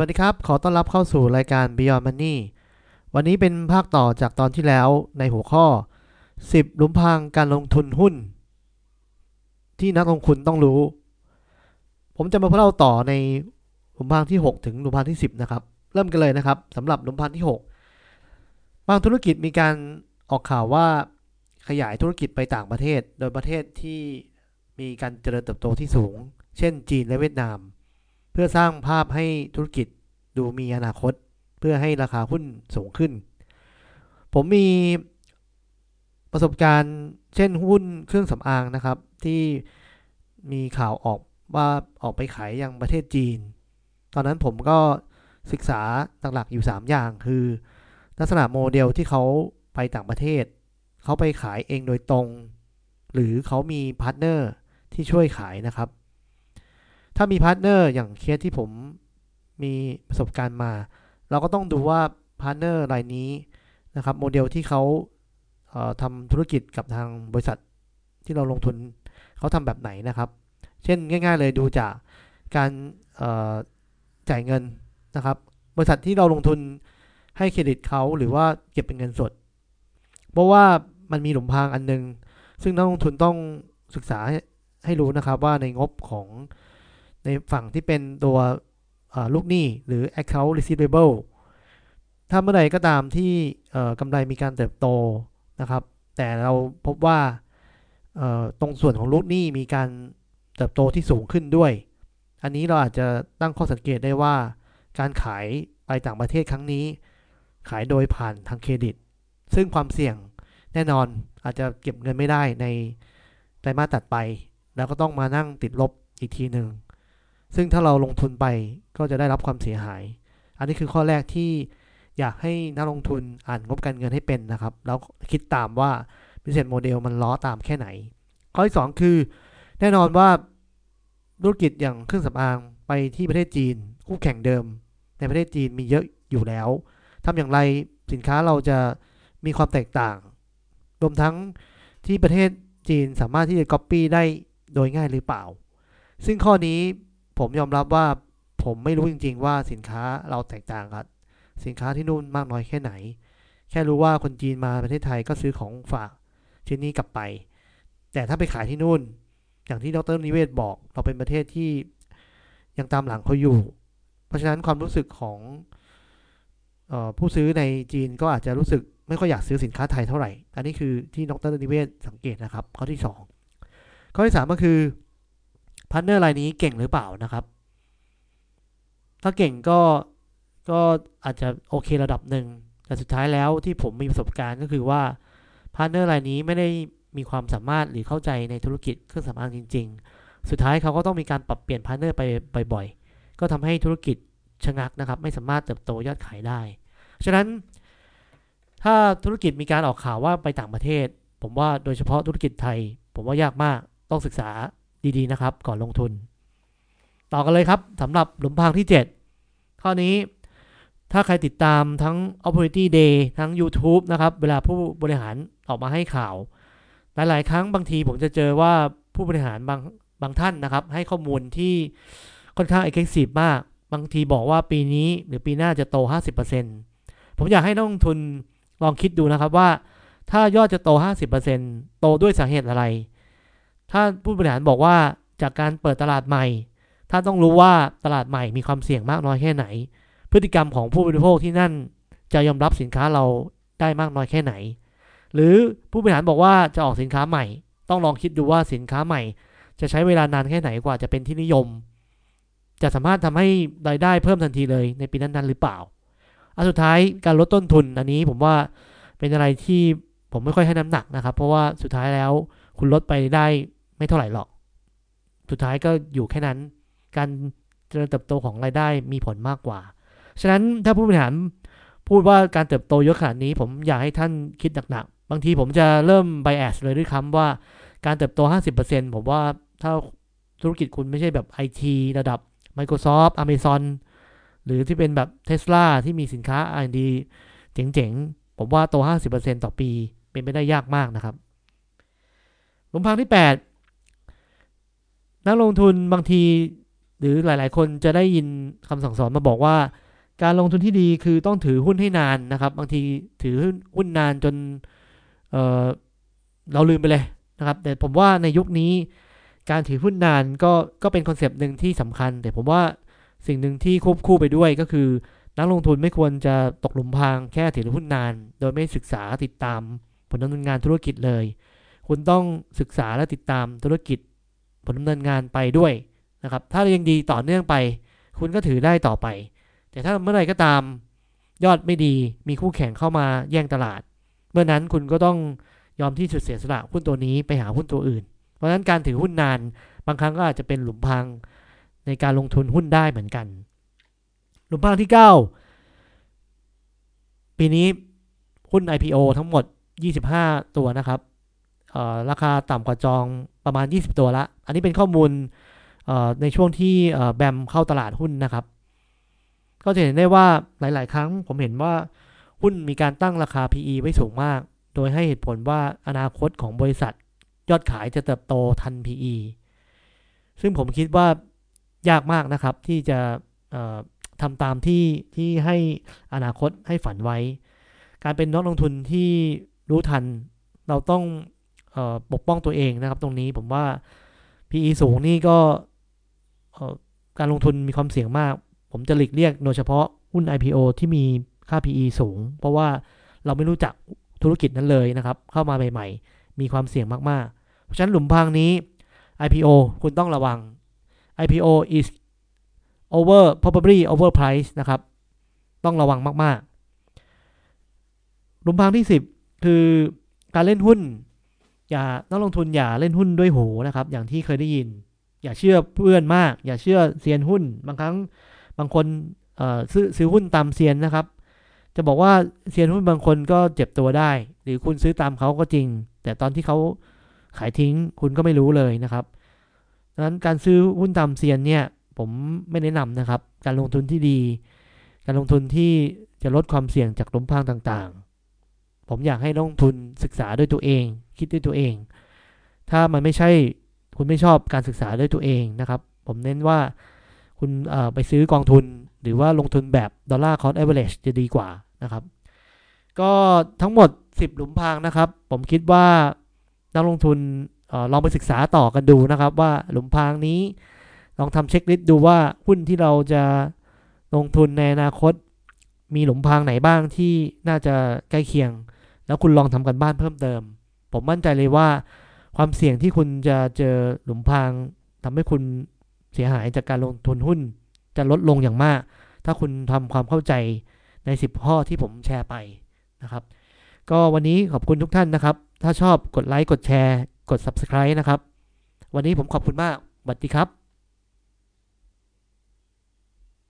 วัสดีครับ ขอต้อนรับเข้าสู่รายการ Beyond Money วันนี้เป็นภาคต่อจากตอนที่แล้วในหัวข้อ 10 หลุมพรางการลงทุนหุ้น ที่นักลงทุนต้องรู้ ผมจะมาเล่าต่อในหลุมพรางที่ 6 ถึงหลุมพรางที่ 10 นะครับ เริ่มกันเลยนะครับสำหรับหลุมพรางที่ 6 บางธุรกิจมีการออกข่าวว่าขยายธุรกิจไปต่างประเทศ โดยประเทศที่มีการเจริญเติบโตที่สูง เช่น จีนและเวียดนาม พื่อสร้างภาพให้ธุรกิจดูมีอนาคต เพื่อให้ราคาหุ้นสูงขึ้น ผมมีประสบการณ์เช่นหุ้นเครื่องสำอางนะครับ ที่มีข่าวออกว่าออกไปขายยังประเทศจีน ตอนนั้นผมก็ศึกษาหลักๆอยู่ 3 อย่างคือ ลักษณะโมเดลที่เขาไปต่างประเทศ เขาไปขายเองโดยตรง หรือเขามี partner ที่ช่วยขายนะครับ ถ้ามี partner อย่างเคสที่ผมมีประสบการณ์มา เราก็ต้องดูว่า partner รายนี้นะครับโมเดลที่เขาทำธุรกิจกับทางบริษัทที่เราลงทุนเขาทำแบบไหนนะครับ เช่นง่าย ๆ เลยดูจากการจ่ายเงินนะครับ บริษัทที่เราลงทุนให้เครดิตเขาหรือว่าเก็บเป็นเงินสด เพราะว่ามันมีหลุมพรางอันนึง ซึ่งนักลงทุนต้องศึกษาให้รู้นะครับว่าในงบของ ในฝั่งที่เป็นตัวลูกหนี้หรือ account receivable ถ้าเมื่อใดก็ตามที่กำไรมีการเติบโตนะครับ แต่เราพบว่าตรงส่วนของลูกหนี้มีการเติบโตที่สูงขึ้นด้วย อันนี้เราอาจจะตั้งข้อสังเกตได้ว่า การขายไปต่างประเทศครั้งนี้ ขายโดยผ่านทางเครดิต ซึ่งความเสี่ยงแน่นอนอาจจะเก็บเงินไม่ได้ในไตรมาสตัดไป แล้วก็ต้องมานั่งติดลบอีกทีหนึ่ง ซึ่งถ้าเราลงทุนไปก็จะได้รับความเสียหาย อันนี้คือข้อแรกที่อยากให้นักลงทุนอ่านงบการเงินให้เป็นนะครับ แล้วคิดตามว่า business model มันล้อตามแค่ไหน ข้อที่ 2 คือ แน่นอนว่าธุรกิจอย่างเครื่องสำอางไปที่ประเทศจีน คู่แข่งเดิม ในประเทศจีนมีเยอะอยู่แล้วทำอย่างไรสินค้าเราจะมีความแตกต่าง รวมทั้งที่ประเทศจีนสามารถที่จะ copy ได้โดยง่ายหรือเปล่า ซึ่งข้อนี้ ผมยอมรับว่าผมไม่รู้จริง ๆ ว่าสินค้าเราแตกต่างกับสินค้าที่นู่นมากน้อยแค่ไหน แค่รู้ว่าคนจีนมาประเทศไทยก็ซื้อของฝากชิ้นนี้กลับไป แต่ถ้าไปขายที่นู่น อย่างที่ดรนิเวศบอก เราเป็นประเทศที่ยังตามหลังเขาอยู่ เพราะฉะนั้นความรู้สึกของออผู้ซื้อในจีนก็อาจจะรู้สึกไม่ค่อยอยากซื้อสินค้าไทยเท่าไหร่ อันนี้คือที่ดรนิเวศสังเกตนะครับ ข้อที่ 2 ข้อที่ 3 ก็คือ partner รายนี้เก่งหรือเปล่านะครับ ถ้าเก่งก็ก็อาจจะโอเคระดับหนึ่ง แต่สุดท้ายแล้วที่ผมมีประสบการณ์ก็คือว่า partner รายนี้ไม่ได้มีความสามารถหรือเข้าใจในธุรกิจเครื่องสำอางจริง ๆ สุดท้ายเขาก็ต้องมีการปรับเปลี่ยน partner ไปบ่อยๆ ก็ทำให้ธุรกิจชะงักนะครับ ไม่สามารถเติบโตยอดขายได้ ฉะนั้น ถ้าธุรกิจมีการออกข่าวว่าไปต่างประเทศ ผมว่าโดยเฉพาะธุรกิจไทย ผมว่ายากมากต้องศึกษา ดีๆนะครับ ก่อนลงทุน ต่อกันเลยครับสำหรับหลุมพรางที่ 7 ข้อนี้ถ้าใครติดตามทั้ง Opportunity Day ทั้ง YouTube นะครับ เวลาผู้บริหารออกมาให้ข่าว หลาย ๆ ครั้งบางทีผมจะเจอว่าผู้บริหารบางบางท่านนะครับ ให้ข้อมูลที่ค่อนข้าง aggressive มาก บางทีบอกว่าปีนี้หรือปีหน้าจะโต 50%ผมอยากให้นักลงทุนลองคิดดูนะครับว่า ถ้ายอดจะโต 50%โตด้วยสาเหตุอะไร ถ้าผู้บริหารบอกว่าจากการเปิดตลาดใหม่ท่านต้องรู้ว่าตลาดใหม่มีความเสี่ยงมากน้อยแค่ไหน พฤติกรรมของผู้บริโภคที่นั่นจะยอมรับสินค้าเราได้มากน้อยแค่ไหน หรือผู้บริหารบอกว่าจะออกสินค้าใหม่ ต้องลองคิดดูว่าสินค้าใหม่ จะใช้เวลานานแค่ไหนกว่าจะเป็นที่นิยม จะสามารถทำให้รายได้เพิ่มทันทีเลยในปีนั้นๆหรือเปล่าอันสุดท้ายการลดต้นทุนอันนี้ผมว่าเป็นอะไรที่ผมไม่ค่อยให้น้ำหนักนะครับ เพราะว่าสุดท้ายแล้วคุณลดไปได้ ไม่เท่าไหร่หรอก สุดท้ายก็อยู่แค่นั้น การเจริญเติบโตของรายได้มีผลมากกว่า ฉะนั้นถ้าผู้บริหารพูดว่าการเติบโตเยอะขนาดนี้ ผมอยากให้ท่านคิดหนักๆ บางทีผมจะเริ่มไบแอสเลยด้วยคำว่าการเติบโต 50%ผมว่าถ้าธุรกิจคุณไม่ใช่แบบ IT ระดับ Microsoft Amazon หรือที่เป็นแบบ Tesla ที่มีสินค้า R&D เจ๋งๆ ผมว่าโต 50%ต่อปีเป็นไปได้ยากมากนะครับหลุมพังที่ 8 นักลงทุนบางทีหรือหลายๆ คนจะได้ยินคำสั่งสอนมาบอกว่า การลงทุนที่ดีคือต้องถือหุ้นให้นานนะครับ บางทีถือหุ้นนานจนเเราลืมไปเลยนะครับ แต่ผมว่าในยุคนี้การถือหุ้นนานก็ก็เป็นคอนเซปต์หนึ่งที่สำคัญ แต่ผมว่าสิ่งหนึ่งที่ควบคู่ไปด้วยก็คือ นักลงทุนไม่ควรจะตกหลุมพรางแค่ถือหุ้นนาน โดยไม่ศึกษาติดตามผลดำเนินงานธุรกิจเลย คุณต้องศึกษาและติดตามธุรกิจ ผลดำเนินงานไปด้วยนะครับ ถ้ายังดีต่อเนื่องไป คุณก็ถือได้ต่อไป แต่ถ้าเมื่อไหร่ก็ตามยอดไม่ดีมีคู่แข่งเข้ามาแย่งตลาด เมื่อนั้นคุณก็ต้องยอมที่จะเสียสละหุ้นตัวนี้ไปหาหุ้นตัวอื่น เพราะฉะนั้นการถือหุ้นนานบางครั้งก็อาจจะเป็นหลุมพรางในการลงทุนหุ้นได้เหมือนกัน หลุมพรางที่ 9 ปีนี้หุ้น IPO ทั้งหมด 25 ตัวนะครับ ราคาต่ำกว่าจองประมาณ 20 ตัวละ อันนี้เป็นข้อมูลในช่วงที่แบมเข้าตลาดหุ้นนะครับ ก็จะเห็นได้ว่าหลาย ๆ ครั้งผมเห็นว่าหุ้นมีการตั้งราคา PE ไว้สูงมาก โดยให้เหตุผลว่าอนาคตของบริษัทยอดขายจะเติบโตทัน PE ซึ่งผมคิดว่ายากมากนะครับที่จะทำตามที่ที่ให้อนาคตให้ฝันไว้ การเป็นนักลงทุนที่รู้ทัน เราต้อง ปกป้องตัวเองนะครับตรงนี้ผมว่า PE สูงนี่ก็การลงทุนมีความเสี่ยงมาก ผมจะหลีกเลี่ยงโดยเฉพาะหุ้น IPO ที่มีค่า PE สูง เพราะว่าเราไม่รู้จักธุรกิจนั้นเลยนะครับ เข้ามาใหม่ๆ มีความเสี่ยงมากๆ เพราะฉะนั้นหลุมพรางนี้ IPO คุณต้องระวัง IPO is over probably over price นะครับ ต้องระวังมากๆ หลุมพรางที่ 10 คือการเล่นหุ้น อย่านักลงทุนอย่าเล่นหุ้นด้วยหูนะครับ อย่างที่เคยได้ยิน อย่าเชื่อเพื่อนมาก อย่าเชื่อเซียนหุ้น บางครั้งบางคนซื้อซื้อหุ้นตามเซียนนะครับ จะบอกว่าเซียนหุ้นบางคนก็เจ็บตัวได้ หรือคุณซื้อตามเขาก็จริง แต่ตอนที่เขาขายทิ้งคุณก็ไม่รู้เลยนะครับดังนั้นการซื้อหุ้นตามเซียนเนี่ย ผมไม่แนะนำนะครับ การลงทุนที่ดี การลงทุนที่จะลดความเสี่ยงจากล้มพังต่างๆ ผมอยากให้ลงทุนศึกษาด้วยตัวเอง คิดด้วยตัวเอง ถ้ามันไม่ใช่คุณไม่ชอบการศึกษาด้วยตัวเองนะครับ ผมเน้นว่าคุณไปซื้อกองทุนหรือว่าลงทุนแบบ dollar cost average จะดีกว่านะครับ ก็ทั้งหมด 10 หลุมพรางนะครับ ผมคิดว่านักลงทุนอลองไปศึกษาต่อกันดูนะครับ ว่าหลุมพรางนี้ลองทำ checklist ดูว่าหุ้นที่เราจะลงทุนในอนาคต มีหลุมพรางไหนบ้างที่น่าจะใกล้เคียง แล้วคุณลองทำกันบ้านเพิ่มเติม ผมมั่นใจเลยว่า ความเสี่ยงที่คุณจะเจอหลุมพรางทำให้คุณเสียหายจากการลงทุนหุ้น จะลดลงอย่างมาก ถ้าคุณทำความเข้าใจใน 10 ข้อที่ผมแชร์ไปนะครับ ก็วันนี้ขอบคุณทุกท่านนะครับ ถ้าชอบกดไลค์กดแชร์ กด Subscribe นะครับ วันนี้ผมขอบคุณมากสวัสดีครับ